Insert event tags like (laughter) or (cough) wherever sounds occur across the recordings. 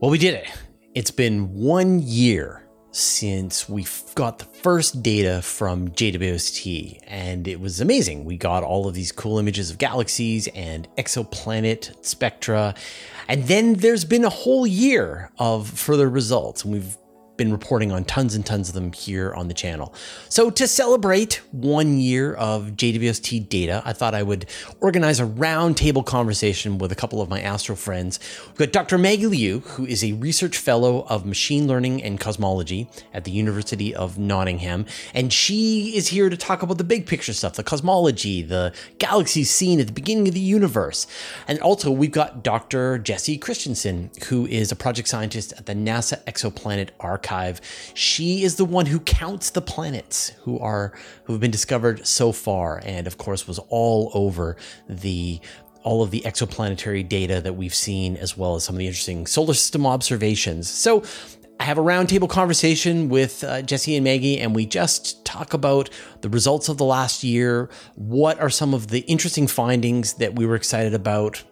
Well, we did it. It's been one year since we got the first data from JWST, and it was amazing. We got all of these cool images of galaxies and exoplanet spectra, and then there's been a whole year of further results, and we've been reporting on tons and tons of them here on the channel. So to celebrate one year of JWST data, I thought I would organize a roundtable conversation with a couple of my astro friends. We've got Dr. Maggie Lieu, who is a research fellow of machine learning and cosmology at the University of Nottingham, and she is here to talk about the big picture stuff, the cosmology, the galaxies seen at the beginning of the universe. And also we've got Dr. Jessie Christiansen, who is a project scientist at the NASA Exoplanet Archive archive. She is the one who counts the planets who are who have been discovered so far, and of course was all over the all of the exoplanetary data that we've seen, as well as some of the interesting solar system observations. So I have a roundtable conversation with uh, Jessie and Maggie, and we just talk about the results of the last year. What are some of the interesting findings that we were excited about?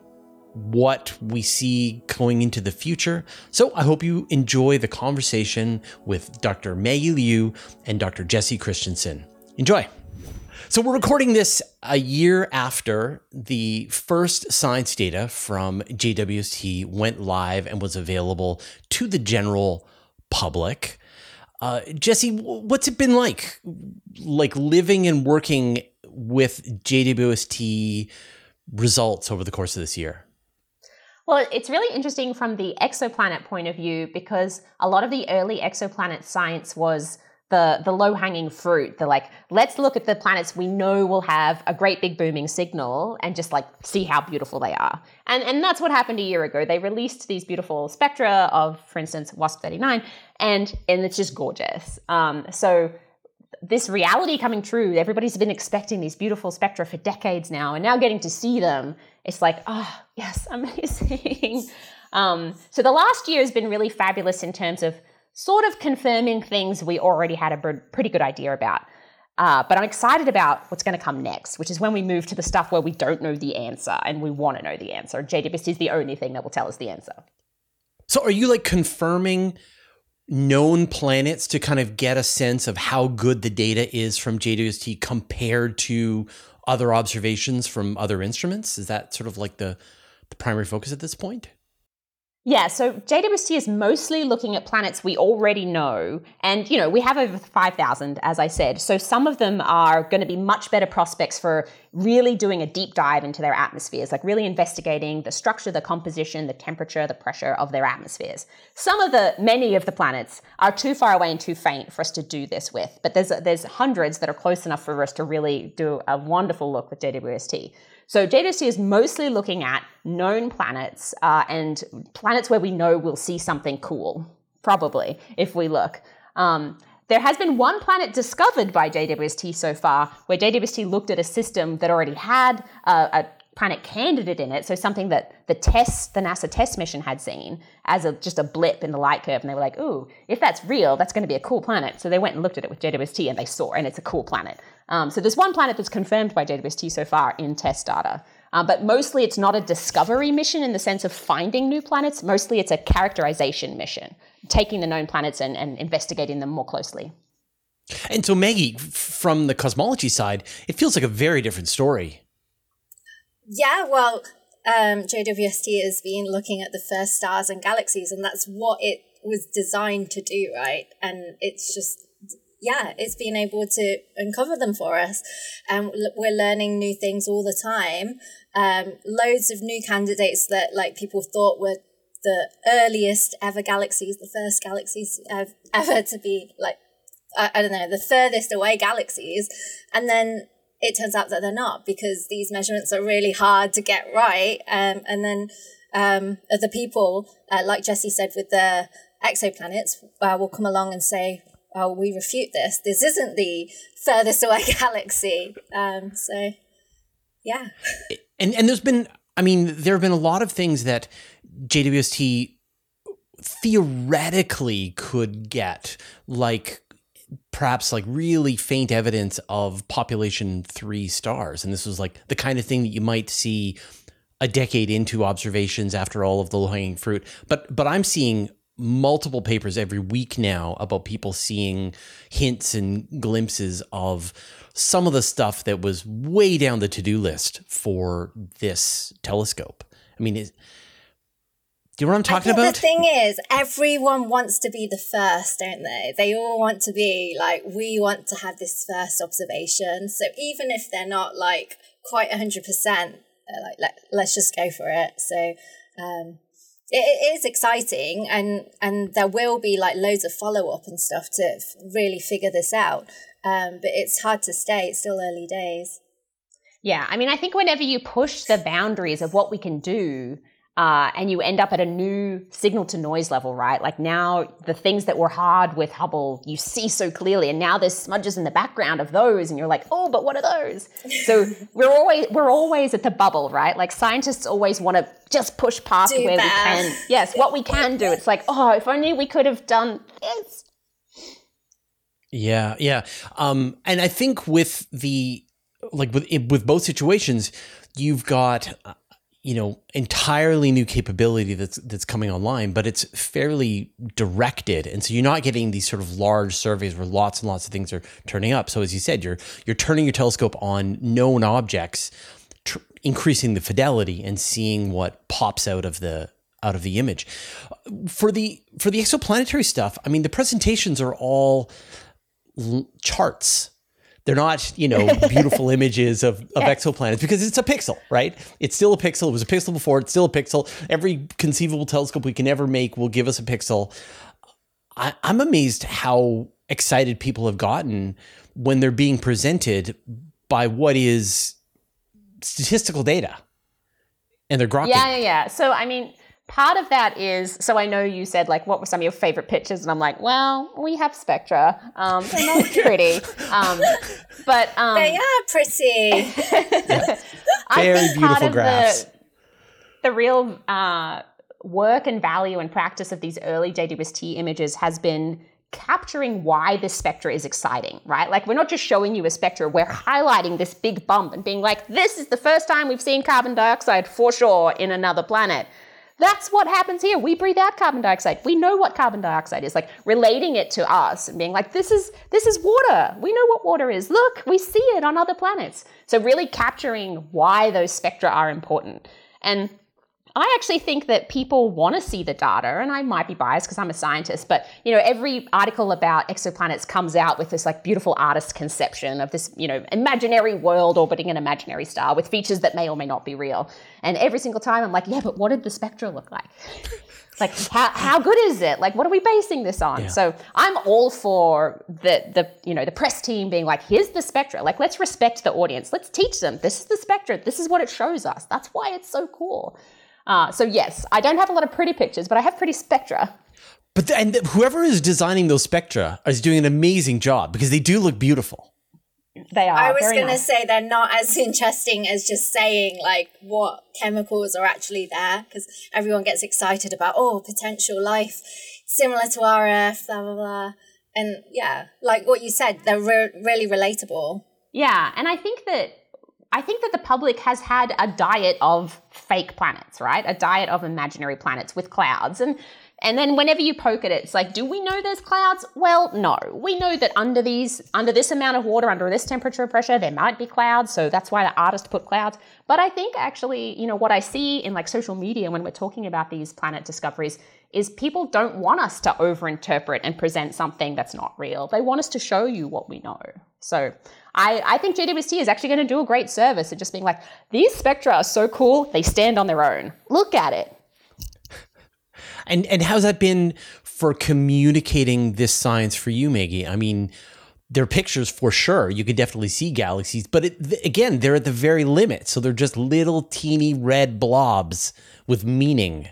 What we see going into the future. So I hope you enjoy the conversation with Dr. Maggie Lieu and Dr. Jessie Christiansen. Enjoy. So we're recording this a year after the first science data from JWST went live and was available to the general public. Uh, Jessie, what's it been like, like living and working with JWST results over the course of this year? Well, it's really interesting from the exoplanet point of view because a lot of the early exoplanet science was the the low hanging fruit. The like, let's look at the planets we know will have a great big booming signal and just like see how beautiful they are. And and that's what happened a year ago. They released these beautiful spectra of, for instance, WASP thirty nine, and and it's just gorgeous. Um, so this reality coming true. Everybody's been expecting these beautiful spectra for decades now, and now getting to see them, it's like, oh, yes, (laughs) amazing. um, so the last year has been really fabulous in terms of sort of confirming things we already had a pretty good idea about. Uh, but I'm excited about what's going to come next, which is when we move to the stuff where we don't know the answer and we want to know the answer. JWST is the only thing that will tell us the answer. So are you like confirming known planets to kind of get a sense of how good the data is from JWST compared to other observations from other instruments? Is that sort of like the, the primary focus at this point? Yeah, so JWST is mostly looking at planets we already know. And, you know, we have over 5,000, as I said. So some of them are going to be much better prospects for really doing a deep dive into their atmospheres, like really investigating the structure, the composition, the temperature, the pressure of their atmospheres. Some of the, many of the planets are too far away and too faint for us to do this with. But there's, there's hundreds that are close enough for us to really do a wonderful look with JWST. So JWST is mostly looking at known planets uh, and planets where we know we'll see something cool, probably, if we look. Um, there has been one planet discovered by JWST so far where JWST looked at a system that already had uh, a planet candidate in it, so something that the TESS, the NASA TESS mission had seen as a, just a blip in the light curve, and they were like, "Ooh, if that's real, that's going to be a cool planet." So they went and looked at it with JWST, and they saw, and it's a cool planet. Um, so there's one planet that's confirmed by JWST so far in TESS data. Uh, but mostly it's not a discovery mission in the sense of finding new planets. Mostly it's a characterization mission, taking the known planets and, and investigating them more closely. And so, Maggie, from the cosmology side, it feels like a very different story. Yeah, well, um, JWST has been looking at the first stars and galaxies, and that's what it was designed to do, right? And it's just yeah, it's been able to uncover them for us. And we're learning new things all the time. Um, loads of new candidates that like people thought were the earliest ever galaxies, the first galaxies (laughs) ever to be like, I, I don't know, the furthest away galaxies. And then it turns out that they're not because these measurements are really hard to get right. Um, and then um, other people, uh, like Jessie said with the exoplanets, uh, will come along and say, oh, we refute this. This isn't the furthest away (laughs) galaxy. Um, so, yeah. And and there's been, I mean, there have been a lot of things that JWST theoretically could get, like perhaps like really faint evidence of population three stars, and this was like the kind of thing that you might see a decade into observations after all of the low hanging fruit. But but I'm seeing multiple papers every week now about people seeing hints and glimpses of some of the stuff that was way down the to-do list for this telescope. I mean, do you know what I'm talking about? The thing is, everyone wants to be the first, don't they? They all want to be like, we want to have this first observation. So even if they're not like quite 100%, like, let, let's just go for it. So, um, it, it is exciting and and there will be like loads of follow-up and stuff to f- really figure this out um, but it's hard to stay it's still early days yeah i mean i think whenever you push the boundaries of what we can do uh, and you end up at a new signal to noise level, right? Like now, the things that were hard with Hubble, you see so clearly, and now there's smudges in the background of those, and you're like, oh, but what are those? (laughs) So we're always we're always at the bubble, right? Like scientists always want to just push past do where that. we can. Yes, what we can do. It's like, oh, if only we could have done this. Yeah, yeah, um, and I think with the like with with both situations, you've got you know entirely new capability that's that's coming online but it's fairly directed. And so you're not getting these sort of large surveys where lots and lots of things are turning up. So as you said you're you're turning your telescope on known objects tr- increasing the fidelity and seeing what pops out of the out of the image. For the for the exoplanetary stuff i mean the presentations are all l- charts they're not, you know, beautiful (laughs) images of, of exoplanets because it's a pixel, right? It's still a pixel. It was a pixel before. It's still a pixel. Every conceivable telescope we can ever make will give us a pixel. I, I'm amazed how excited people have gotten when they're being presented by what is statistical data and they're grokking. Yeah, yeah, yeah. So, I mean, part of that is so I know you said like what were some of your favorite pictures, and I'm like, well, we have Spectra. Um, they're not (laughs) pretty, um, but um, they are pretty. (laughs) I Very beautiful graphs. the the real uh, work and value and practice of these early JWST images has been capturing why this spectra is exciting, right? Like we're not just showing you a spectra, we're highlighting this big bump and being like, this is the first time we've seen carbon dioxide for sure in another planet. That's what happens here. We breathe out carbon dioxide. We know what carbon dioxide is. Like relating it to us and being like, this is this is water. We know what water is. Look, we see it on other planets. So really capturing why those spectra are important. And I actually think that people want to see the data, and I might be biased because I'm a scientist, but you know, every article about exoplanets comes out with this like beautiful artist conception of this, you know, imaginary world orbiting an imaginary star with features that may or may not be real. And every single time I'm like, yeah, but what did the spectra look like? (laughs) like how, how good is it? Like what are we basing this on? Yeah. so i'm all for the the you know the press team being like here's the spectra. Like let's respect the audience. Let's teach them this is the spectra. This is what it shows us. That's why it's so cool uh, so yes i don't have a lot of pretty pictures but i have pretty spectra But th- and th- whoever is designing those spectra is doing an amazing job because they do look beautiful. they are I was very going to say they're not as (laughs) interesting as just saying like what chemicals are actually there because everyone gets excited about oh potential life similar to RF blah blah blah and yeah like what you said they're re- really relatable. Yeah, and I think that I think that the public has had a diet of fake planets, right? A diet of imaginary planets with clouds. And and then whenever you poke at it, it's like, do we know there's clouds? Well, no. We know that under these under this amount of water, under this temperature and pressure, there might be clouds. So that's why the artist put clouds. But I think actually, you know, what I see in like social media when we're talking about these planet discoveries is people don't want us to overinterpret and present something that's not real. They want us to show you what we know. So I, I think JWST is actually going to do a great service of just being like, these spectra are so cool, they stand on their own. Look at it. And and how's that been for communicating this science for you, Maggie? I mean, they're pictures for sure. You could definitely see galaxies, but it, th- again, they're at the very limit. So they're just little teeny red blobs with meaning.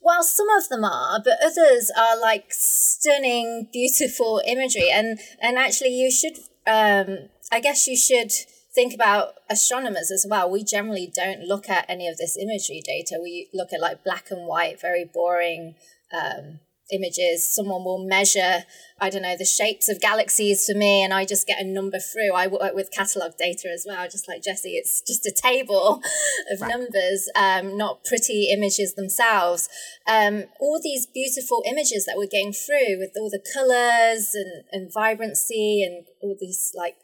Well, some of them are, but others are like stunning, beautiful imagery. And and actually, you should, um, I guess, you should think about astronomers as well. We generally don't look at any of this imagery data. We look at like black and white, very boring um, images. Someone will measure, I don't know, the shapes of galaxies for me, and I just get a number through. I work with catalog data as well, just like Jessie. It's just a table (laughs) of right. numbers, um, not pretty images themselves. Um, all these beautiful images that we're getting through with all the colors and, and vibrancy and all these like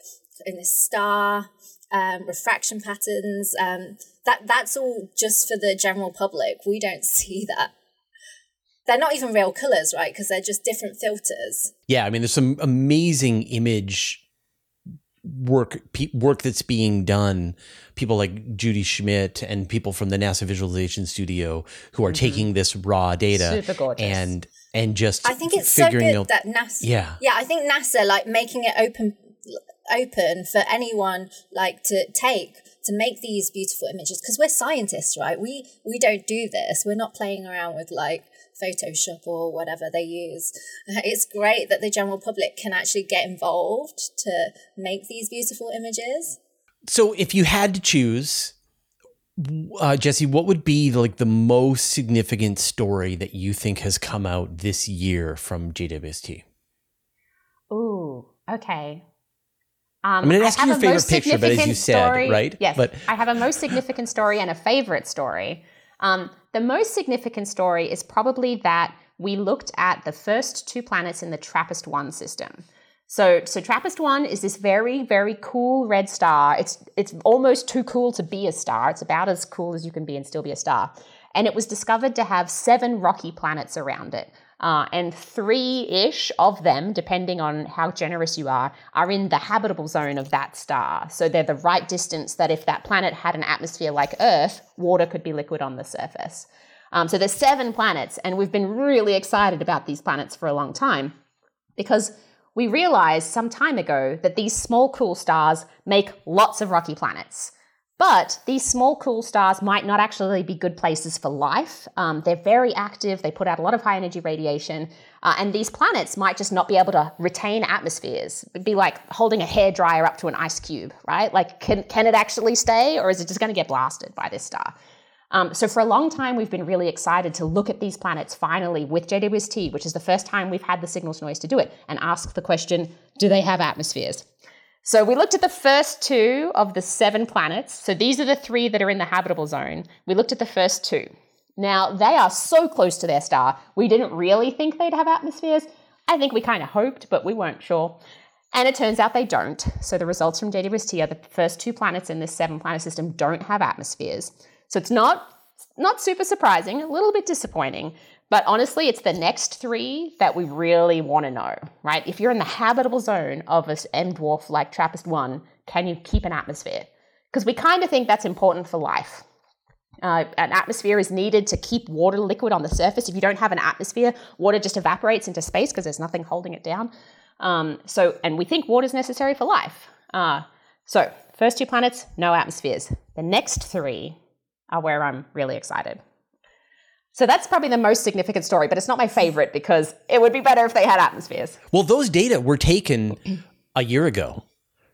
in the star um, refraction patterns. Um, that that's all just for the general public. We don't (laughs) see that they're not even real colors, right? Because they're just different filters. Yeah, I mean, there's some amazing image work work that's being done. People like Judy Schmidt and people from the NASA Visualization Studio who are mm-hmm. taking this raw data and and just I think it's so good out, that NASA. Yeah, yeah, I think NASA like making it open open for anyone like to take to make these beautiful images because we're scientists right we we don't do this we're not playing around with like Photoshop or whatever they use. (laughs) It's great that the general public can actually get involved to make these beautiful images. So, if you had to choose, uh, Jessie, what would be like the most significant story that you think has come out this year from JWST? Ooh, okay. Um, I'm going to ask you your favorite picture, but as you said, story, right? Yes, but I have a most significant story and a favorite story. Um, the most significant story is probably that we looked at the first two planets in the TRAPPIST 1 system. So, so TRAPPIST 1 is this very, very cool red star. It's, it's almost too cool to be a star. It's about as cool as you can be and still be a star. And it was discovered to have seven rocky planets around it. Uh, and three ish of them, depending on how generous you are, are in the habitable zone of that star. So they're the right distance that if that planet had an atmosphere like Earth, water could be liquid on the surface. Um, so there's seven planets, and we've been really excited about these planets for a long time because we realized some time ago that these small cool stars make lots of rocky planets. But these small, cool stars might not actually be good places for life. Um, they're very active, they put out a lot of high energy radiation, uh, and these planets might just not be able to retain atmospheres. It'd be like holding a hair dryer up to an ice cube, right? Like, can, can it actually stay, or is it just going to get blasted by this star? Um, so, for a long time, we've been really excited to look at these planets finally with JWST, which is the first time we've had the signals noise to do it, and ask the question do they have atmospheres? So we looked at the first two of the seven planets. So these are the three that are in the habitable zone. We looked at the first two. Now, they are so close to their star, we didn't really think they'd have atmospheres. I think we kind of hoped, but we weren't sure. And it turns out they don't. So the results from JWST are the first two planets in this seven planet system don't have atmospheres. So it's not not super surprising, a little bit disappointing. But honestly, it's the next three that we really want to know, right? If you're in the habitable zone of an M dwarf like TRAPPIST 1, can you keep an atmosphere? Because we kind of think that's important for life. Uh, an atmosphere is needed to keep water liquid on the surface. If you don't have an atmosphere, water just evaporates into space because there's nothing holding it down. Um, so, and we think water is necessary for life. Uh, so, first two planets, no atmospheres. The next three are where I'm really excited. So that's probably the most significant story, but it's not my favorite because it would be better if they had atmospheres. Well, those data were taken a year ago.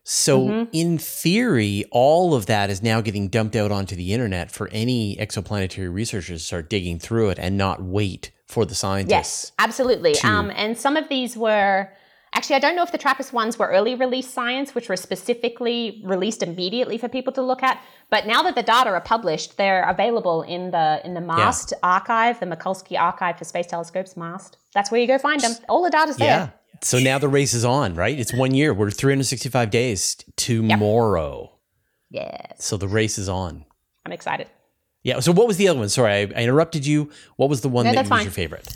So, mm-hmm. in theory, all of that is now getting dumped out onto the internet for any exoplanetary researchers to start digging through it and not wait for the scientists. Yes, absolutely. To- um, and some of these were Actually, I don't know if the TRAPPIST ones were early release science, which were specifically released immediately for people to look at. But now that the data are published, they're available in the in the MAST yeah. archive, the Mikulski Archive for Space Telescopes, MAST. That's where you go find them. All the data's there. Yeah. So now the race is on, right? It's one year. We're 365 days tomorrow. Yep. Yeah. So the race is on. I'm excited. Yeah. So what was the other one? Sorry, I, I interrupted you. What was the one no, that was fine. your favorite?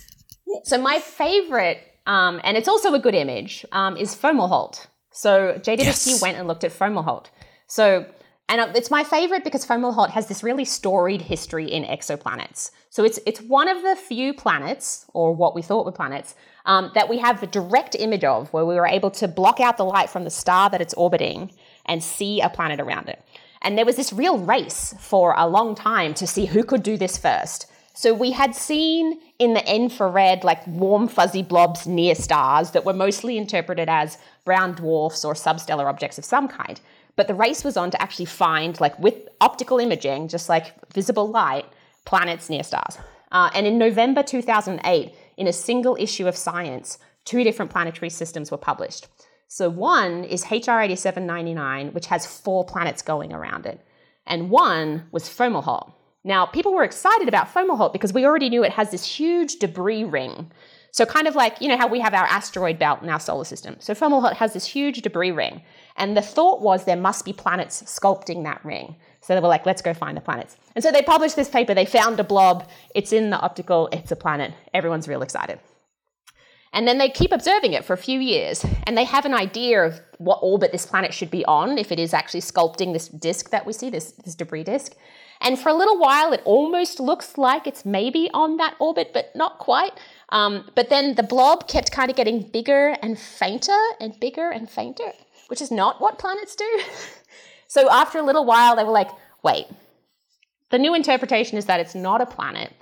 So my favorite um, and it's also a good image, um, is Fomalhaut. So JWST yes. went and looked at Fomalhaut. So, and it's my favorite because Fomalhaut has this really storied history in exoplanets. So it's it's one of the few planets, or what we thought were planets, um, that we have a direct image of, where we were able to block out the light from the star that it's orbiting and see a planet around it. And there was this real race for a long time to see who could do this first. So we had seen in the infrared like warm fuzzy blobs near stars that were mostly interpreted as brown dwarfs or substellar objects of some kind. But the race was on to actually find, like with optical imaging, just like visible light, planets near stars. Uh, and in November 2008, in a single issue of Science, two different planetary systems were published. So one is HR 8799, which has four planets going around it, and one was Fomalhaut. Now, people were excited about Fomalhaut because we already knew it has this huge debris ring. So, kind of like, you know, how we have our asteroid belt in our solar system. So, Fomalhaut has this huge debris ring. And the thought was there must be planets sculpting that ring. So, they were like, let's go find the planets. And so, they published this paper. They found a blob. It's in the optical. It's a planet. Everyone's real excited. And then they keep observing it for a few years, and they have an idea of what orbit this planet should be on if it is actually sculpting this disk that we see, this, this debris disk. And for a little while, it almost looks like it's maybe on that orbit, but not quite. Um, but then the blob kept kind of getting bigger and fainter and bigger and fainter, which is not what planets do. (laughs) so after a little while, they were like, wait, the new interpretation is that it's not a planet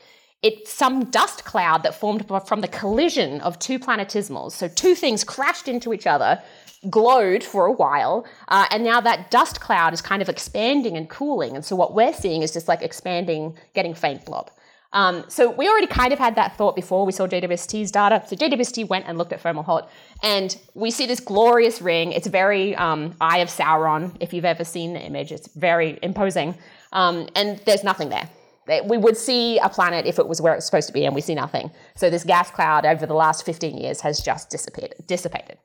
it's some dust cloud that formed from the collision of two planetesimals. So two things crashed into each other, glowed for a while, uh, and now that dust cloud is kind of expanding and cooling. And so what we're seeing is just like expanding, getting faint blob. Um, so we already kind of had that thought before we saw JWST's data. So JWST went and looked at Fomalhaut, and we see this glorious ring. It's very um, Eye of Sauron, if you've ever seen the image. It's very imposing, um, and there's nothing there we would see a planet if it was where it's supposed to be, and we see nothing. So this gas cloud over the last 15 years has just dissipated. dissipated.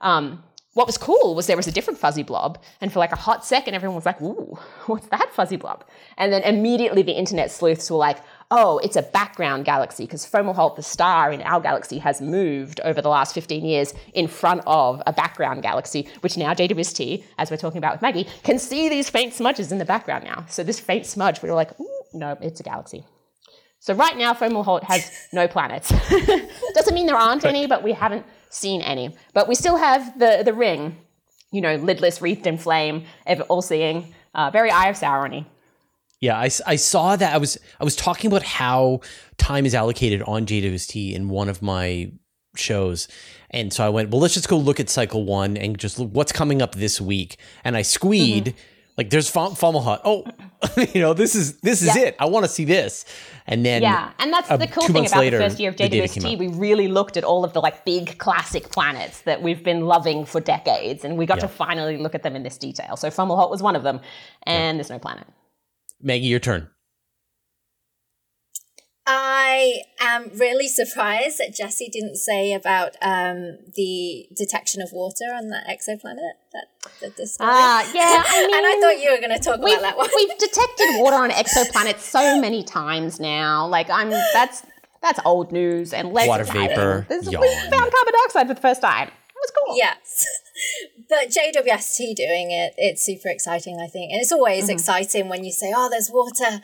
Um, what was cool was there was a different fuzzy blob, and for like a hot second, everyone was like, "Ooh, (laughs) what's that fuzzy blob?" And then immediately the internet sleuths were like, "Oh, it's a background galaxy because Fomalhaut, the star in our galaxy, has moved over the last 15 years in front of a background galaxy, which now JWST, as we're talking about with Maggie, can see these faint smudges in the background now. So this faint smudge, we were like, Ooh, no, it's a galaxy." So right now, Fomalhaut has no planets. (laughs) Doesn't mean there aren't any, but we haven't seen any. But we still have the, the ring, you know, lidless, wreathed in flame, all seeing, uh, very Eye of Sauron yeah, I, I saw that. I was I was talking about how time is allocated on JWST in one of my shows, and so I went, well, let's just go look at cycle one and just look what's coming up this week. And I squeed mm-hmm. Like there's Fomalhaut. Oh, (laughs) you know this is this is it. I want to see this. And then yeah, and that's uh, the cool thing about later, the first year of JWST. We really looked at all of the like big classic planets that we've been loving for decades, and we got to finally look at them in this detail. So Fomalhaut was one of them, and there's no planet. Maggie, your turn. I am really surprised that Jessie didn't say about um, the detection of water on that exoplanet. That, that discovery. Ah, uh, (laughs) yeah. I mean, and I thought you were going to talk about that one. we've (laughs) detected water on exoplanets so many times now. Like I'm, that's that's old news and less water vapor. This, we found carbon dioxide for the first time. It was cool. Yes. (laughs) but JWST doing it, it's super exciting, I think. And it's always mm-hmm. exciting when you say, oh, there's water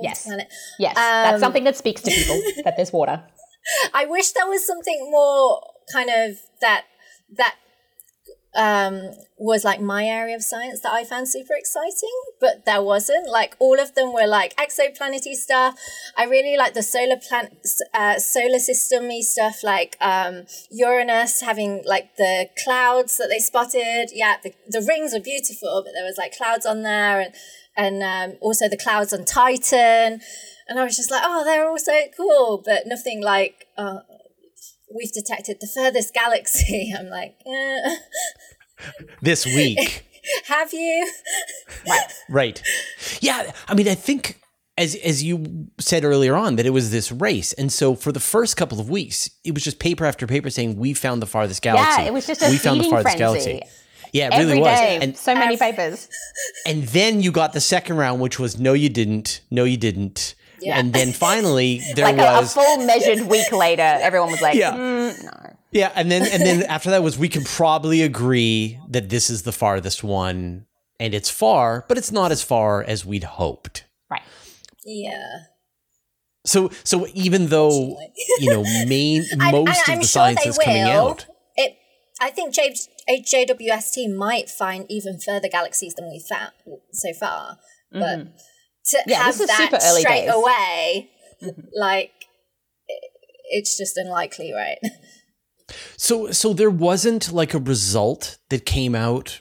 yes. planet. Yes, um, that's something that speaks to people (laughs) that there's water. I wish there was something more kind of that that um, was like my area of science that I found super exciting, but there wasn't. Like all of them were like exoplanety stuff. I really like the solar planet, uh, solar systemy stuff, like um, Uranus having like the clouds that they spotted. Yeah, the, the rings were beautiful, but there was like clouds on there, and and um, also the clouds on Titan. And I was just like, oh, they're all so cool, but nothing like, uh, we've detected the furthest (laughs) galaxy. I'm like, eh. this week. (laughs) Have you? (laughs) right. Right. Yeah. I mean, I think as as you said earlier on that it was this race and so for the first couple of weeks it was just paper after paper saying we found the farthest galaxy yeah it was just a we found the farthest frenzy. galaxy yeah, it really was. Day, and so many papers. (laughs) And then you got the second round, which was no, you didn't, no, you didn't. Yeah. And then (laughs) finally there like was a, a, full measured week later, everyone was like, yeah. Mm, no. Yeah, and then and then (laughs) after that was we can probably agree that this is the farthest one, and it's far, but it's not as far as we'd hoped. Right. Yeah. So so even though you know main most I, of the sure science is will. coming out, it I think J, JWST might find even further galaxies than we've found so far, but mm-hmm. to yeah, have that straight days. away, mm-hmm. like it's just unlikely, right? So so there wasn't like a result that came out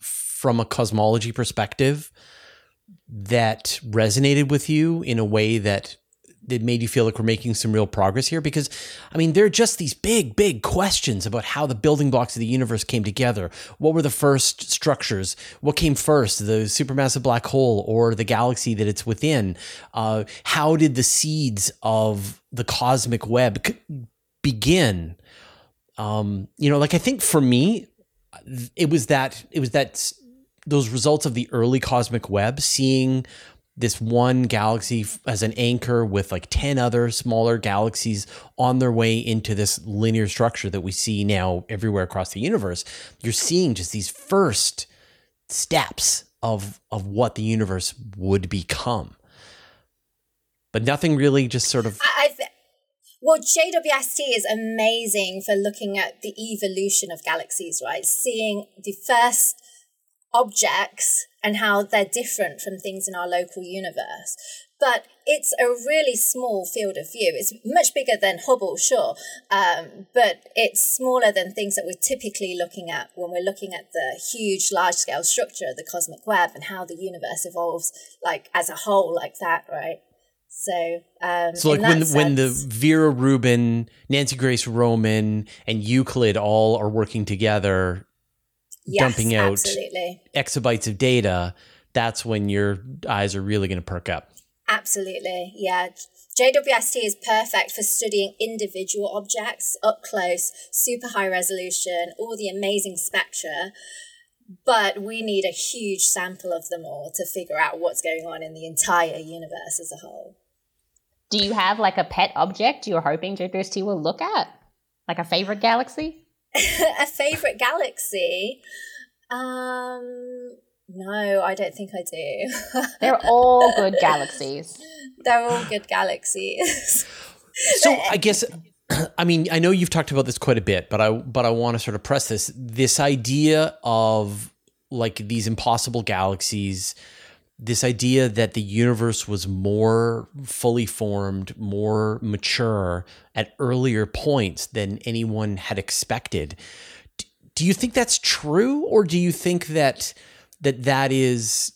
from a cosmology perspective that resonated with you in a way that that made you feel like we're making some real progress here? Because, I mean, there are just these big, big questions about how the building blocks of the universe came together. What were the first structures? What came first, the supermassive black hole or the galaxy that it's within? Uh, how did the seeds of the cosmic web begin? Um, you know, like I think for me, it was that it was that those results of the early cosmic web, seeing this one galaxy as an anchor with like 10 other smaller galaxies on their way into this linear structure that we see now everywhere across the universe you're seeing just these first steps of of what the universe would become. But nothing really just sort of I, well jwst is amazing for looking at the evolution of galaxies right? Seeing the first objects and how they're different from things in our local universe. But it's a really small field of view. It's much bigger than Hubble, sure, um, but it's smaller than things that we're typically looking at when we're looking at the huge, large scale structure of the cosmic web and how the universe evolves, like as a whole, like that, right? So, um, so like when sense, when the Vera Rubin, Nancy Grace Roman, and Euclid all are working together yes, dumping out absolutely. exabytes of data, that's when your eyes are really going to perk up. Absolutely. Yeah. JWST is perfect for studying individual objects up close, super high resolution, all the amazing spectra. But we need a huge sample of them all to figure out what's going on in the entire universe as a whole. Do you have like a pet object you're hoping JWST will look at? Like a favorite galaxy? (laughs) a favorite galaxy? Um, no, I don't think I do. (laughs) They're all good galaxies. (laughs) They're all good galaxies. so I guess (clears throat) I mean, I know you've talked about this quite a bit, but I but I want to sort of press this this idea of like these impossible galaxies, this idea that the universe was more fully formed, more mature at earlier points than anyone had expected. Do you think that's true, or do you think that that that is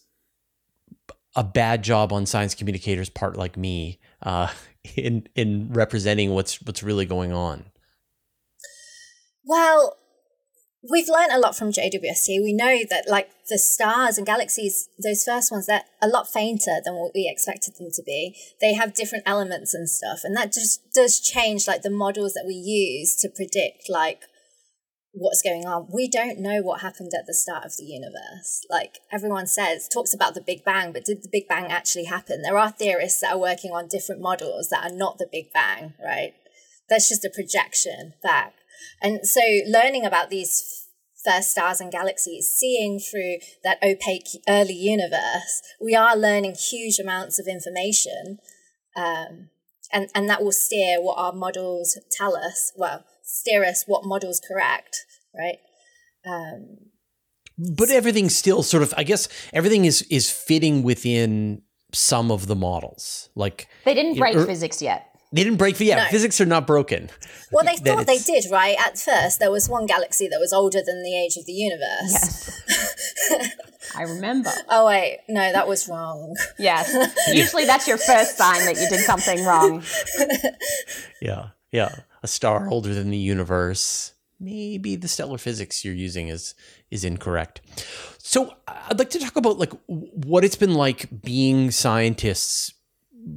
a bad job on science communicators' part, like me, uh, (laughs) in in representing what's what's really going on? Well, we've learned a lot from JWST. We know that like the stars and galaxies, those first ones, they're a lot fainter than what we expected them to be. They have different elements and stuff, and that just does change like the models that we use to predict like what's going on. We don't know what happened at the start of the universe. Like everyone says, talks about the Big Bang, but did the Big Bang actually happen? There are theorists that are working on different models that are not the Big Bang, right? That's just a projection back. And so learning about these first stars and galaxies, seeing through that opaque early universe, we are learning huge amounts of information. Um, and, and that will steer what our models tell us. Well, steer us what model's correct, right? Um, but everything's still sort of, I guess, everything is is fitting within some of the models. Like they didn't break er, physics yet. They didn't break. Yeah, no. physics are not broken. Well, they thought they did, right? At first, there was one galaxy that was older than the age of the universe. Yes. (laughs) I remember. Oh wait, no, that was wrong. Yes. (laughs) Usually, that's your first sign that you did something wrong. (laughs) Yeah, yeah. A star older than the universe. Maybe the stellar physics you're using is is incorrect. So, uh, I'd like to talk about like what it's been like being scientists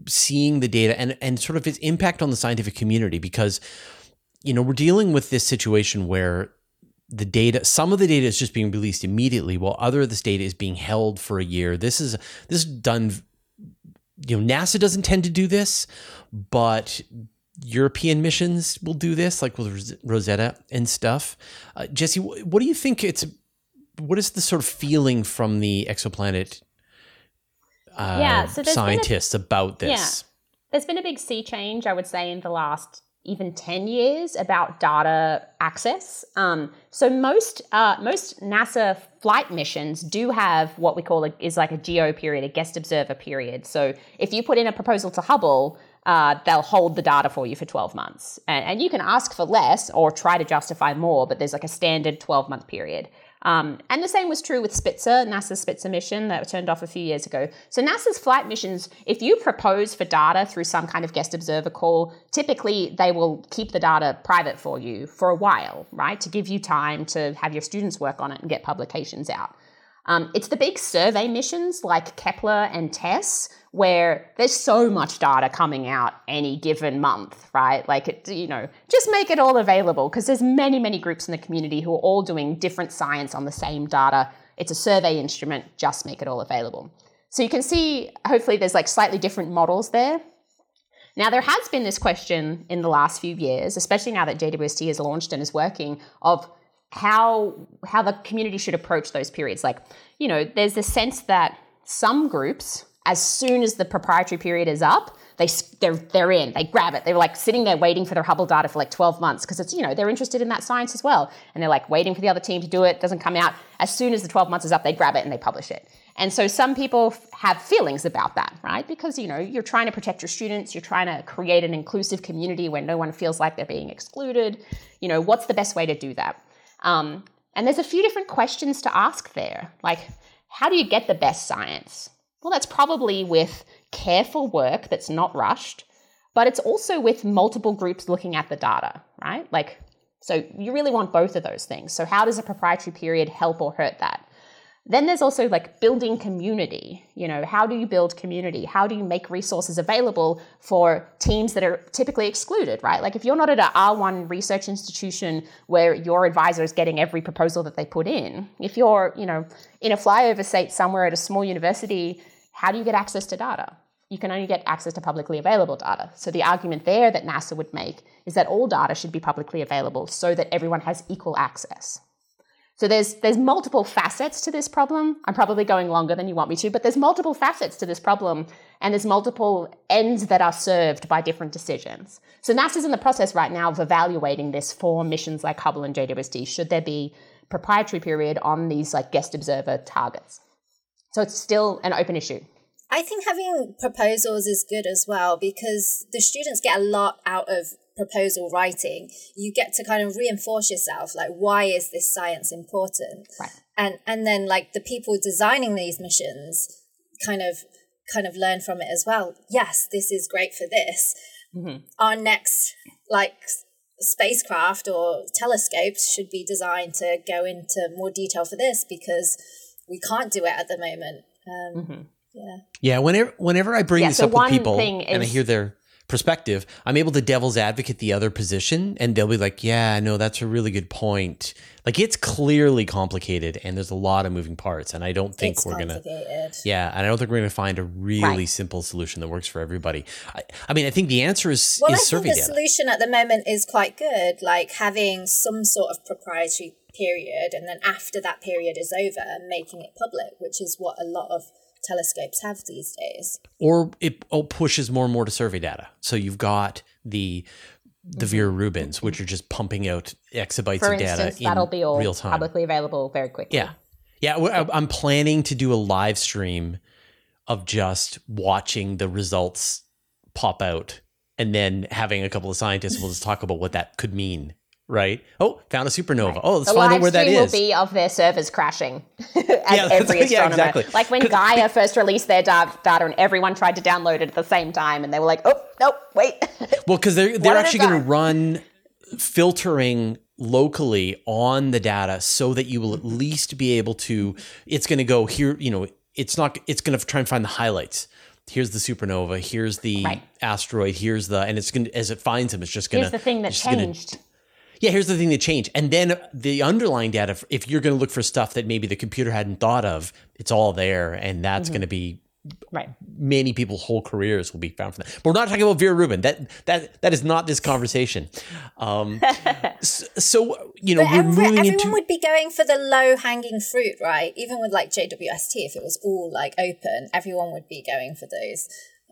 seeing the data and and sort of its impact on the scientific community because you know we're dealing with this situation where the data some of the data is just being released immediately while other of this data is being held for a year. This is this is done you know nasa doesn't tend to do this but european missions will do this like with rosetta and stuff. Uh, jessie what do you think it's what is the sort of feeling from the exoplanet uh, yeah, so scientists a, about this. Yeah. There's been a big sea change, I would say, in the last even 10 years about data access. Um, so most uh, most NASA flight missions do have what we call a, is like a GO period, a guest observer period. So if you put in a proposal to Hubble, uh, they'll hold the data for you for 12 months. And, and, you can ask for less or try to justify more, but there's like a standard 12 month period. Um, and the same was true with Spitzer, NASA's Spitzer mission that turned off a few years ago. So NASA's flight missions, if you propose for data through some kind of guest observer call, typically they will keep the data private for you for a while, right? To give you time to have your students work on it and get publications out. Um, it's the big survey missions like Kepler and TESS where there's so much data coming out any given month, right? Like, it, you know, just make it all available because there's many, many groups in the community who are all doing different science on the same data. It's a survey instrument, just make it all available. So you can see, hopefully, there's like slightly different models there. Now, there has been this question in the last few years, especially now that JWST has launched and is working, of how how the community should approach those periods. Like, you know, there's a sense that some groups as soon as the proprietary period is up, they they're they're in. They grab it. They're like sitting there waiting for their Hubble data for like 12 months because it's you know they're interested in that science as well, and they're like waiting for the other team to do it. Doesn't come out as soon as the 12 months is up. They grab it and they publish it. And so some people have feelings about that, right? Because you know you're trying to protect your students. You're trying to create an inclusive community where no one feels like they're being excluded. You know what's the best way to do that? Um, and there's a few different questions to ask there, like how do you get the best science? Well, that's probably with careful work that's not rushed, but it's also with multiple groups looking at the data, right? Like, so you really want both of those things. So, how does a proprietary period help or hurt that? Then there's also like building community. You know, how do you build community? How do you make resources available for teams that are typically excluded, right? Like if you're not at an R1 research institution where your advisor is getting every proposal that they put in, if you're, you know, in a flyover state somewhere at a small university, how do you get access to data? You can only get access to publicly available data. So the argument there that NASA would make is that all data should be publicly available so that everyone has equal access. So there's there's multiple facets to this problem. I'm probably going longer than you want me to, but there's multiple facets to this problem and there's multiple ends that are served by different decisions. So NASA's in the process right now of evaluating this for missions like Hubble and JWST. Should there be proprietary period on these like guest observer targets? So it's still an open issue. I think having proposals is good as well because the students get a lot out of proposal writing, you get to kind of reinforce yourself like why is this science important? Right. And and then like the people designing these missions kind of kind of learn from it as well. Yes, this is great for this. Mm-hmm. Our next like spacecraft or telescopes should be designed to go into more detail for this because we can't do it at the moment. Um, mm-hmm. Yeah. Yeah. Whenever whenever I bring yeah, this so up with people and I hear their perspective, I'm able to devil's advocate the other position and they'll be like, yeah, no, that's a really good point. Like it's clearly complicated and there's a lot of moving parts. And I don't think it's we're going to, yeah, and I don't think we're going to find a really right. simple solution that works for everybody. I, I, mean, I think the answer is, well, is I survey think the data. solution at the moment is quite good, like having some sort of proprietary period and then after that period is over, making it public, which is what a lot of telescopes have these days. Or it pushes more and more to survey data. So you've got the the mm-hmm. Vera Rubins, which are just pumping out exabytes For of data instance, that'll be all real time. publicly available very quickly. Yeah, yeah. I'm planning to do a live stream of just watching the results pop out, and then having a couple of scientists will just talk about what that could mean right? Oh, found a supernova. Right. Oh, let's the find out where that is. will be of their servers crashing (laughs) as yeah, every astronomer. Yeah, exactly. Like when (laughs) Gaia (laughs) first released their data and everyone tried to download it at the same time and they were like, oh, nope, wait. well, because they're, they're actually going to run filtering locally on the data so that you will at least be able to, it's going to go here, you know, it's not, it's going to try and find the highlights here's the supernova, here's the right. asteroid, here's the, and it's going to, as it finds them, it's just going to. Here's the thing that changed. Gonna, yeah, here's the thing that changed. And then the underlying data, if you're going to look for stuff that maybe the computer hadn't thought of, it's all there. And that's mm-hmm. going to be right. Many people's whole careers will be found from that. But we're not talking about Vera Rubin. That that that is not this conversation. Um, (laughs) so, so, you know, but we're every, moving everyone into. would be going for the low hanging fruit, right? Even with like JWST, if it was all like open, everyone would be going for those.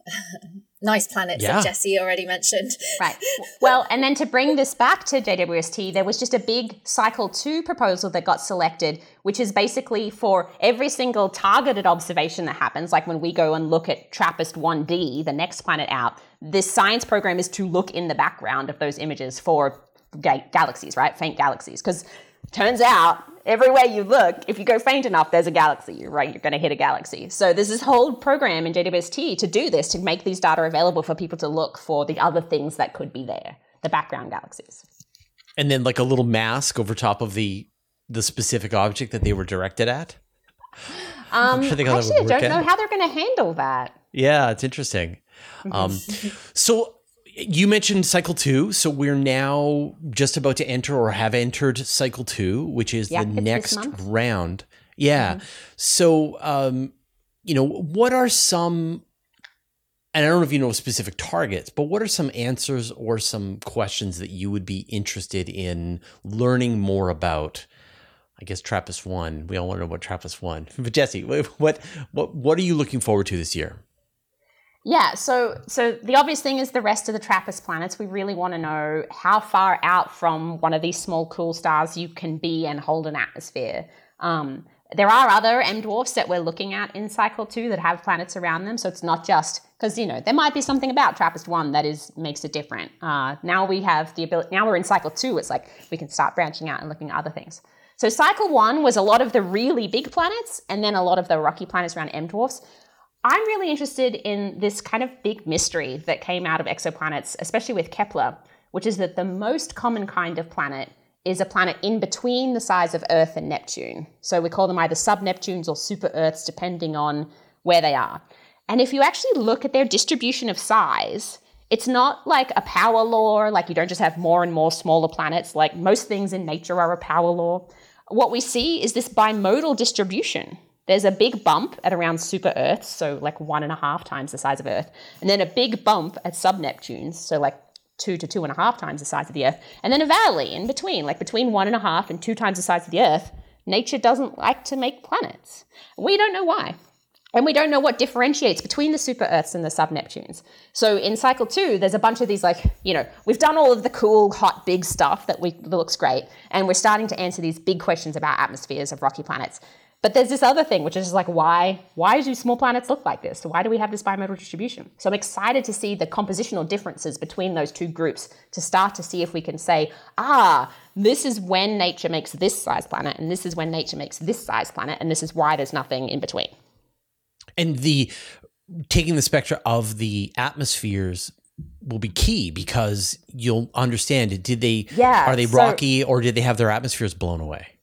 (laughs) nice planets yeah. that Jessie already mentioned. Right. (laughs) Well, and then to bring this back to JWST, there was just a big cycle two proposal that got selected, which is basically for every single targeted observation that happens, like when we go and look at TRAPPIST 1D, the next planet out, this science program is to look in the background of those images for ga- galaxies, right? Faint galaxies. Because turns out everywhere you look, if you go faint enough, there's a galaxy, right? You're going to hit a galaxy. So there's this whole program in JWST to do this, to make these data available for people to look for the other things that could be there, the background galaxies. And then like a little mask over top of the the specific object that they were directed at. Um, actually, I don't know how they're going to handle that. Yeah, it's interesting. Um, (laughs) so you mentioned cycle two, so we're now just about to enter or have entered cycle two, which is yeah, the next round. Yeah. Mm-hmm. So, um, you know, what are some, and I don't know if you know specific targets, but what are some answers or some questions that you would be interested in learning more about? I guess Trappist one. We all want to know about Trappist one. (laughs) But Jessie, what what what are you looking forward to this year? Yeah, so so the obvious thing is the rest of the TRAPPIST planets. We really want to know how far out from one of these small cool stars you can be and hold an atmosphere. Um, there are other M dwarfs that we're looking at in Cycle Two that have planets around them, so it's not just because you know there might be something about TRAPPIST One that is makes it different. Uh, now we have the ability. Now we're in Cycle Two. It's like we can start branching out and looking at other things. So Cycle One was a lot of the really big planets, and then a lot of the rocky planets around M dwarfs. I'm really interested in this kind of big mystery that came out of exoplanets, especially with Kepler, which is that the most common kind of planet is a planet in between the size of Earth and Neptune. So we call them either sub Neptunes or super Earths, depending on where they are. And if you actually look at their distribution of size, it's not like a power law, like you don't just have more and more smaller planets, like most things in nature are a power law. What we see is this bimodal distribution. There's a big bump at around super Earths, so like one and a half times the size of Earth, and then a big bump at sub Neptunes, so like two to two and a half times the size of the Earth, and then a valley in between, like between one and a half and two times the size of the Earth. Nature doesn't like to make planets. We don't know why. And we don't know what differentiates between the super Earths and the sub Neptunes. So in cycle two, there's a bunch of these, like, you know, we've done all of the cool, hot, big stuff that, we, that looks great. And we're starting to answer these big questions about atmospheres of rocky planets. But there's this other thing, which is like, why, why do small planets look like this? Why do we have this bimodal distribution? So I'm excited to see the compositional differences between those two groups to start to see if we can say, ah, this is when nature makes this size planet, and this is when nature makes this size planet, and this is why there's nothing in between. And the taking the spectra of the atmospheres will be key because you'll understand did they yeah, are they rocky or did they have their atmospheres blown away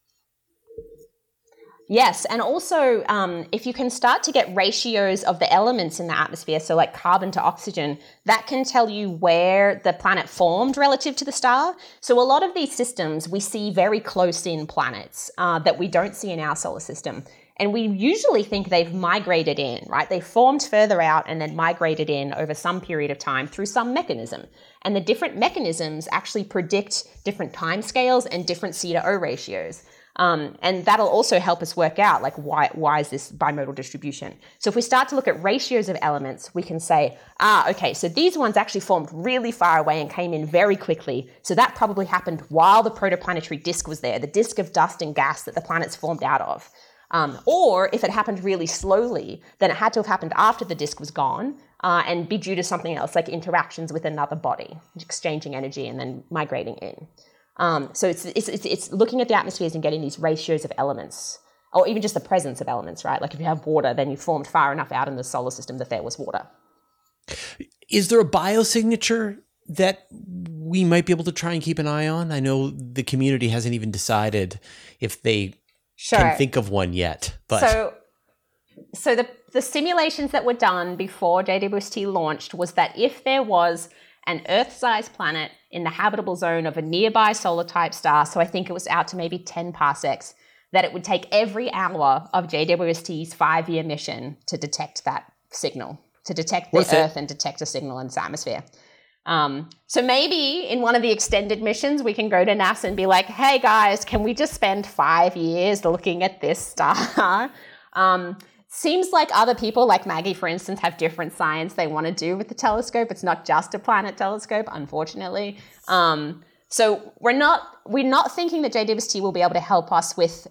Yes, and also um, if you can start to get ratios of the elements in the atmosphere, so like carbon to oxygen, that can tell you where the planet formed relative to the star. So a lot of these systems we see very close in planets uh, that we don't see in our solar system. And we usually think they've migrated in, right? They formed further out and then migrated in over some period of time through some mechanism. And the different mechanisms actually predict different timescales and different C to O ratios. Um, and that'll also help us work out like why, why is this bimodal distribution. So if we start to look at ratios of elements, we can say, ah, okay, so these ones actually formed really far away and came in very quickly. So that probably happened while the protoplanetary disk was there, the disk of dust and gas that the planets formed out of. Um, or if it happened really slowly, then it had to have happened after the disk was gone uh, and be due to something else, like interactions with another body, exchanging energy and then migrating in. Um, so it's, it's, it's, it's looking at the atmospheres and getting these ratios of elements, or even just the presence of elements, right? Like if you have water, then you formed far enough out in the solar system that there was water. Is there a biosignature that we might be able to try and keep an eye on? I know the community hasn't even decided if they sure. can think of one yet. But so, so the the simulations that were done before JWST launched was that if there was an Earth-sized planet in the habitable zone of a nearby solar type star. So I think it was out to maybe 10 parsecs, that it would take every hour of JWST's five year mission to detect that signal, to detect the Earth it? and detect a signal in its atmosphere. Um, so maybe in one of the extended missions, we can go to NASA and be like, hey guys, can we just spend five years looking at this star? (laughs) um, Seems like other people, like Maggie, for instance, have different science they want to do with the telescope. It's not just a planet telescope, unfortunately. Um, so we're not we're not thinking that JWST will be able to help us with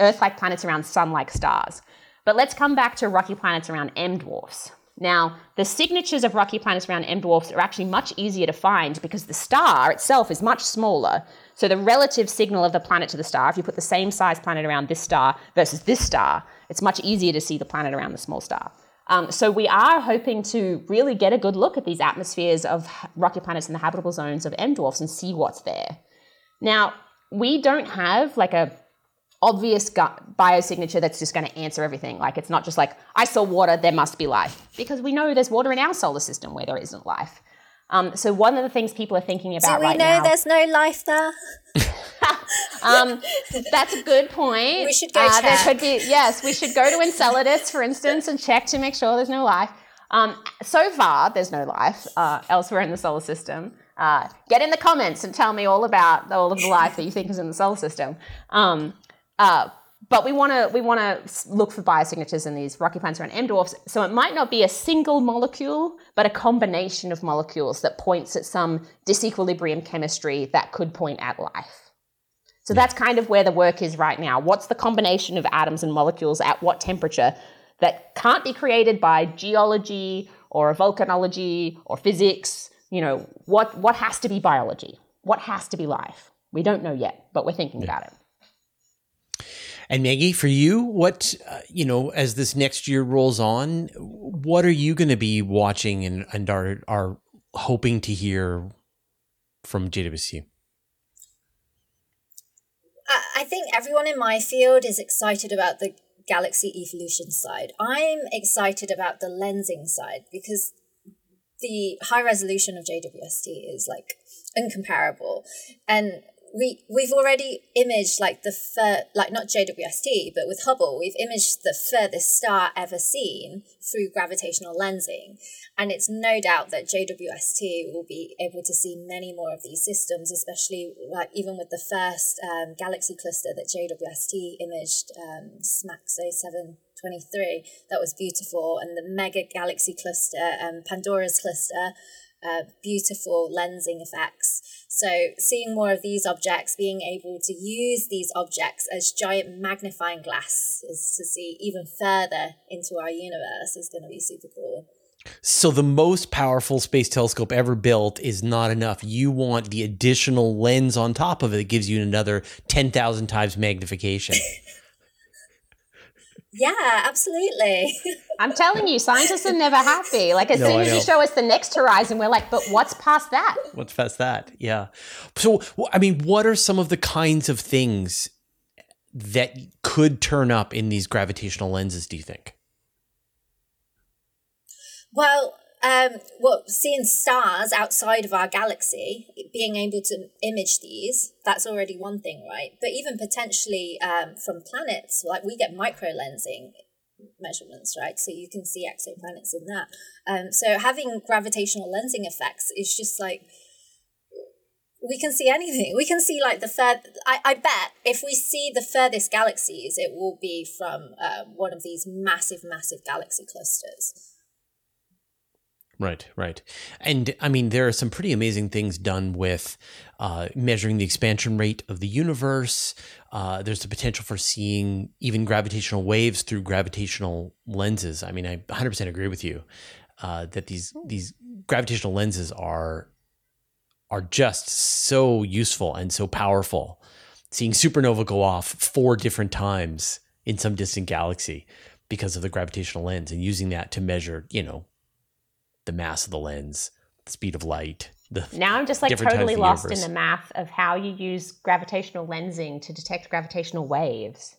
Earth-like planets around Sun-like stars. But let's come back to rocky planets around M dwarfs. Now, the signatures of rocky planets around M dwarfs are actually much easier to find because the star itself is much smaller. So the relative signal of the planet to the star, if you put the same size planet around this star versus this star, it's much easier to see the planet around the small star. Um, so we are hoping to really get a good look at these atmospheres of rocky planets in the habitable zones of M dwarfs and see what's there. Now, we don't have like a obvious biosignature that's just going to answer everything. Like it's not just like I saw water, there must be life, because we know there's water in our solar system where there isn't life. Um, so one of the things people are thinking about Do we right know now, there's no life there? (laughs) um, that's a good point. We should go uh, There could be yes, we should go to Enceladus, for instance, and check to make sure there's no life. Um, so far, there's no life uh, elsewhere in the solar system. Uh, get in the comments and tell me all about all of the life that you think is in the solar system. Um, uh, but we want to we want to look for biosignatures in these rocky planets around M dwarfs. So it might not be a single molecule, but a combination of molecules that points at some disequilibrium chemistry that could point at life. So that's kind of where the work is right now. What's the combination of atoms and molecules at what temperature that can't be created by geology or volcanology or physics? You know, what what has to be biology? What has to be life? We don't know yet, but we're thinking yeah. about it. And Maggie, for you, what uh, you know, as this next year rolls on, what are you going to be watching and, and are are hoping to hear from JWST? I think everyone in my field is excited about the galaxy evolution side. I'm excited about the lensing side because the high resolution of JWST is like incomparable. And we we've already imaged like the fur like not JWST but with Hubble we've imaged the furthest star ever seen through gravitational lensing. And it's no doubt that JWST will be able to see many more of these systems especially like even with the first um, galaxy cluster that JWST imaged um, SMACS 0723 that was beautiful. And the mega galaxy cluster um, Pandora's cluster uh, beautiful lensing effects. So, seeing more of these objects, being able to use these objects as giant magnifying glasses to see even further into our universe is going to be super cool. So, the most powerful space telescope ever built is not enough. You want the additional lens on top of it that gives you another 10,000 times magnification. (laughs) Yeah, absolutely. (laughs) I'm telling you, scientists are never happy. Like as no, soon as you show us the next horizon, we're like, but what's past that? What's past that? Yeah. So, I mean, what are some of the kinds of things that could turn up in these gravitational lenses? Do you think? Well, um, well, seeing stars outside of our galaxy, being able to image these, that's already one thing, right? But even potentially um, from planets, like we get micro lensing measurements, right? So you can see exoplanets in that. Um, so having gravitational lensing effects is just like we can see anything. We can see like the third. I, I bet if we see the furthest galaxies, it will be from uh, one of these massive, massive galaxy clusters. Right, right. And I mean, there are some pretty amazing things done with uh, measuring the expansion rate of the universe. Uh, there's the potential for seeing even gravitational waves through gravitational lenses. I mean, I 100% agree with you uh, that these these gravitational lenses are are just so useful and so powerful. Seeing supernova go off four different times in some distant galaxy because of the gravitational lens and using that to measure, you know, the mass of the lens, the speed of light. The now I'm just like totally lost universe. in the math of how you use gravitational lensing to detect gravitational waves.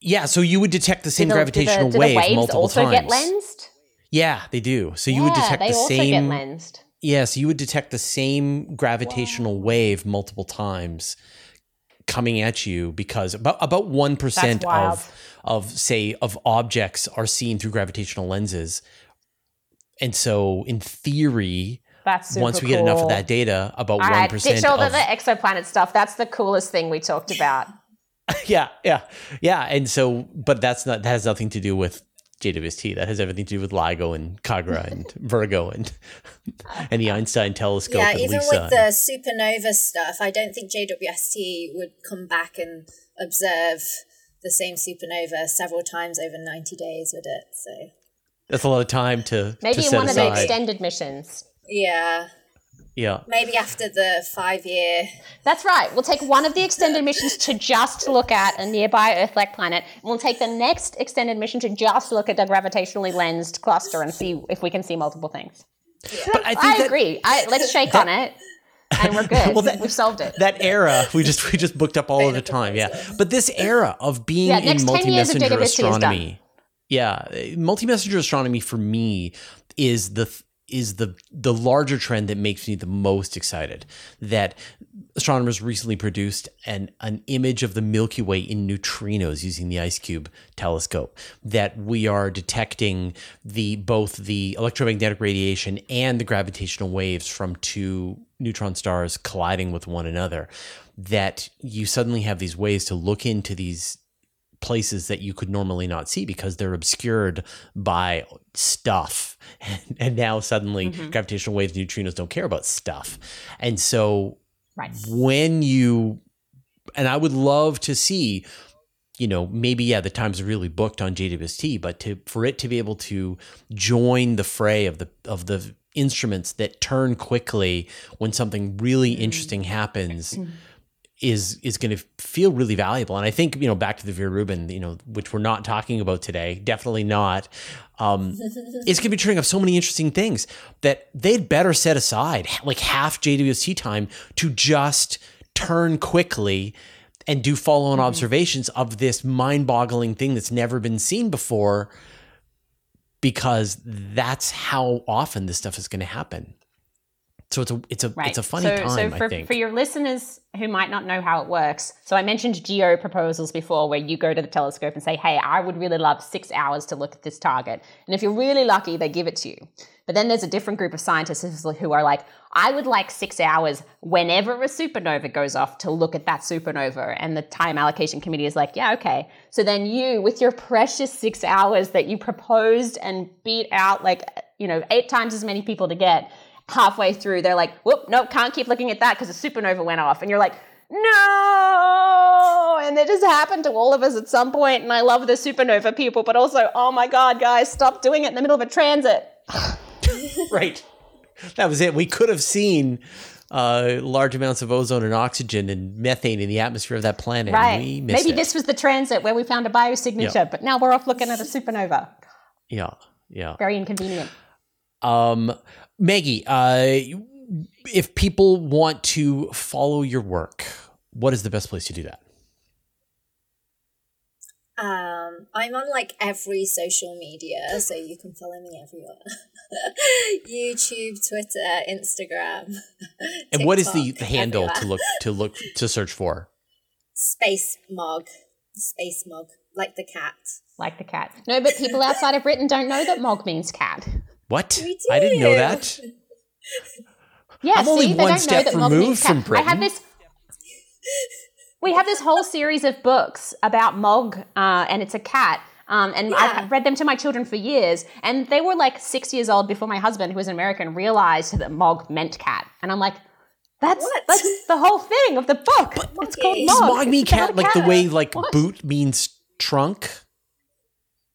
Yeah, so you would detect the same the, gravitational do the, do wave the waves multiple also times. get lensed? Yeah, they do. So you yeah, would detect the same. Yes, yeah, so you would detect the same gravitational wave multiple times coming at you because about about one percent of of say of objects are seen through gravitational lenses, and so in theory, that's once we cool. get enough of that data, about one right, percent. Show of, the exoplanet stuff. That's the coolest thing we talked about. (laughs) yeah, yeah, yeah. And so, but that's not that has nothing to do with JWST. That has everything to do with LIGO and Kagra and (laughs) Virgo and (laughs) and the Einstein telescope. Yeah, even Lisa. with the supernova stuff, I don't think JWST would come back and observe the same supernova several times over 90 days, would it? So That's a lot of time to Maybe to in set one of the extended missions. Yeah. yeah. Maybe after the five year. That's right. We'll take one of the extended missions to just look at a nearby Earth-like planet, and we'll take the next extended mission to just look at the gravitationally lensed cluster and see if we can see multiple things. But I think I that, agree. I, let's shake on it, and we're (laughs) good. Well, that- We've solved it. that era we just we just booked up all of the time yeah but this era of being Yeah, in next 10 years of multi-messenger JWST is done. astronomy yeah multi-messenger astronomy for me is the is the the larger trend that makes me the most excited that astronomers recently produced an an image of the Milky Way in neutrinos using the IceCube telescope that we are detecting the both the electromagnetic radiation and the gravitational waves from two neutron stars colliding with one another that you suddenly have these ways to look into these places that you could normally not see because they're obscured by stuff. (laughs) And, and now suddenly mm-hmm. gravitational waves, neutrinos don't care about stuff. And so right. when you, and I would love to see, you know, maybe, yeah, the times really booked on JWST, but to, for it to be able to join the fray of the, of the, instruments that turn quickly when something really interesting happens is is going to feel really valuable. And I think you know back to the Vera Rubin, you know, which we're not talking about today, definitely not. Um, (laughs) it's going to be turning up so many interesting things that they'd better set aside like half JWST time to just turn quickly and do follow-on observations of this mind-boggling thing that's never been seen before because that's how often this stuff is going to happen. So it's a it's a Right. it's a funny so, time. So for, I think. for your listeners who might not know how it works, so I mentioned GO proposals before, where you go to the telescope and say, "Hey, I would really love six hours to look at this target," and if you're really lucky, they give it to you. But then there's a different group of scientists who are like, "I would like six hours whenever a supernova goes off to look at that supernova," and the time allocation committee is like, "Yeah, okay." So then you, with your precious six hours that you proposed and beat out like you know eight times as many people to get halfway through they're like whoop nope can't keep looking at that because the supernova went off. And you're like no! And it just happened to all of us at some point and i love the supernova people but also oh my god guys stop doing it in the middle of a transit (laughs) right. That was it. We could have seen uh, large amounts of ozone and oxygen and methane in the atmosphere of that planet. right we missed maybe it. this was the transit where we found a biosignature Yeah. but now we're off looking at a supernova Yeah. Yeah. very inconvenient Um, Maggie, uh, if people want to follow your work, what is the best place to do that? Um, I'm on like every social media, so you can follow me everywhere. (laughs) YouTube, Twitter, Instagram. (laughs) And what is the, TikTok, the handle to look to look to search for? Space Mog. Space Mog, like the cat. like the cat no but people outside of britain don't know that mog means cat What? We I didn't know that. Yeah, I'm see, only one step know that Mog removed from cat. I have Britain. this. We have this whole series of books about Mog, uh, and it's a cat. Um, and Yeah. I've read them to my children for years, and they were like six years old before my husband, who was an American, realized that Mog meant cat. And I'm like, that's What? that's the whole thing of the book. it's called Moggy. Does Mog. mog mean It's about cat like the way like What? boot means trunk?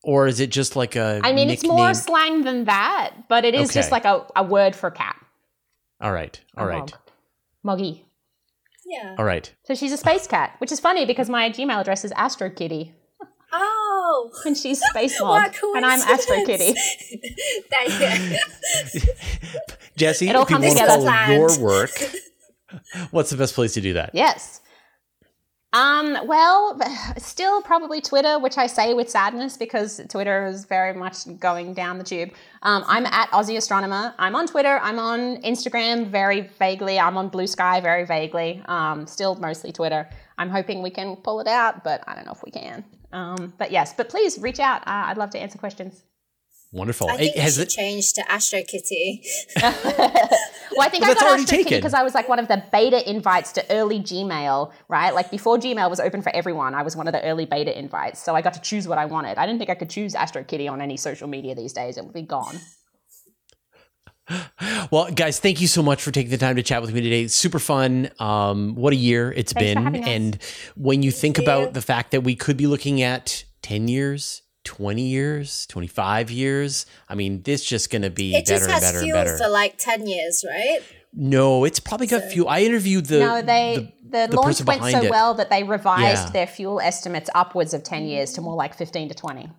Or is it just like a I mean, it's more slang than that, but it is just like a, a word for cat. All right. All A right. Mog. Moggy. Yeah. All right. So she's a space cat, which is funny because my Gmail address is Astro Kitty, Oh. and she's (laughs) Space Mog, What and I'm Astro Kitty. coincidence. (laughs) there you. Jessie, It all if you comes want to together. follow your work, (laughs) what's the best place to do that? Yes. Um, well, still probably Twitter, which I say with sadness because Twitter is very much going down the tube. Um, I'm at Aussie Astronomer. I'm on Twitter. I'm on Instagram very vaguely. I'm on Bluesky very vaguely. Um, still mostly Twitter. I'm hoping we can pull it out, but I don't know if we can. Um, but yes, but please reach out. Uh, I'd love to answer questions. Wonderful. I think It- you has it, change to Astro Kitty. (laughs) (laughs) Well, I think I got already Astro Kitty taken. because I was like one of the beta invites to early Gmail, right? Like before Gmail was open for everyone, I was one of the early beta invites. So I got to choose what I wanted. I didn't think I could choose Astro Kitty on any social media these days. It would be gone. (laughs) well, guys, thank you so much for taking the time to chat with me today. It's super fun. Um, what a year it's Thanks been. And when you think about the fact that we could be looking at 10 years, 20 years, 25 years. I mean, this just going to be It better just and has better and better. for like 10 years, right? no, it's probably got So- fuel. I interviewed the no, they the, the launch went so it. well that they revised Yeah. their fuel estimates upwards of 10 years to more like 15 to 20.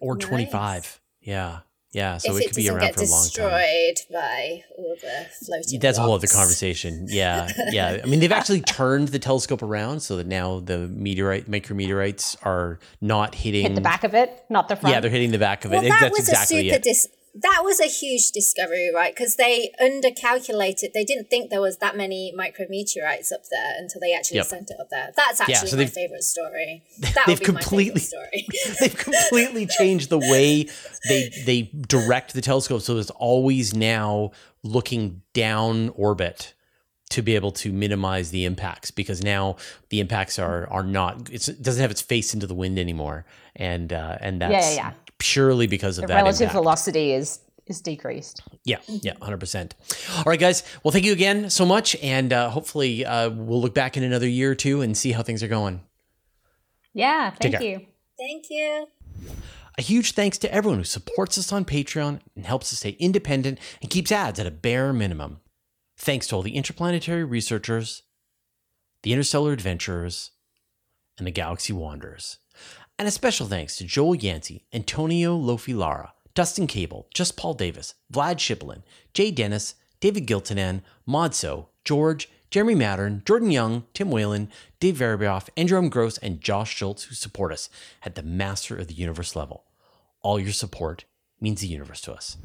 or Nice. 25. Yeah. Yeah, so if it it could be around get for a long time. destroyed by all the floating That's a whole other conversation. Yeah, (laughs) yeah. I mean, they've actually turned the telescope around so that now the meteorite micrometeorites are not hitting Hit the back of it, not the front. Yeah, they're hitting the back of Well, it. that That's was exactly a super it. dis- that was a huge discovery, right? Because they undercalculated. They didn't think there was that many micrometeorites up there until they actually Yep. sent it up there. That's actually so my favorite story. (laughs) That they've would be my completely- favorite story. (laughs) They've completely changed the way they they direct the telescope, so it's always now looking down orbit to be able to minimize the impacts because now the impacts are are not it's, it doesn't have its face into the wind anymore and uh, and that's Yeah, yeah, yeah. Purely because of the that relative impact. velocity is is decreased. Yeah, yeah, hundred percent. All right, guys. Well, thank you again so much, and uh, hopefully uh, we'll look back in another year or two and see how things are going. Yeah, thank care. you. Thank you. A huge thanks to everyone who supports us on Patreon and helps us stay independent and keeps ads at a bare minimum. Thanks to all the interplanetary researchers, the interstellar adventurers, and the galaxy wanderers. And a special thanks to Joel Yancey, Antonio Lofilara, Dustin Cable, Just Paul Davis, Vlad Shiplin, Jay Dennis, David Giltonan, Modso, George, Jeremy Mattern, Jordan Young, Tim Whalen, Dave Verabioff, Andrew M. Gross, and Josh Schultz who support us at the Master of the Universe level. All your support means the universe to us.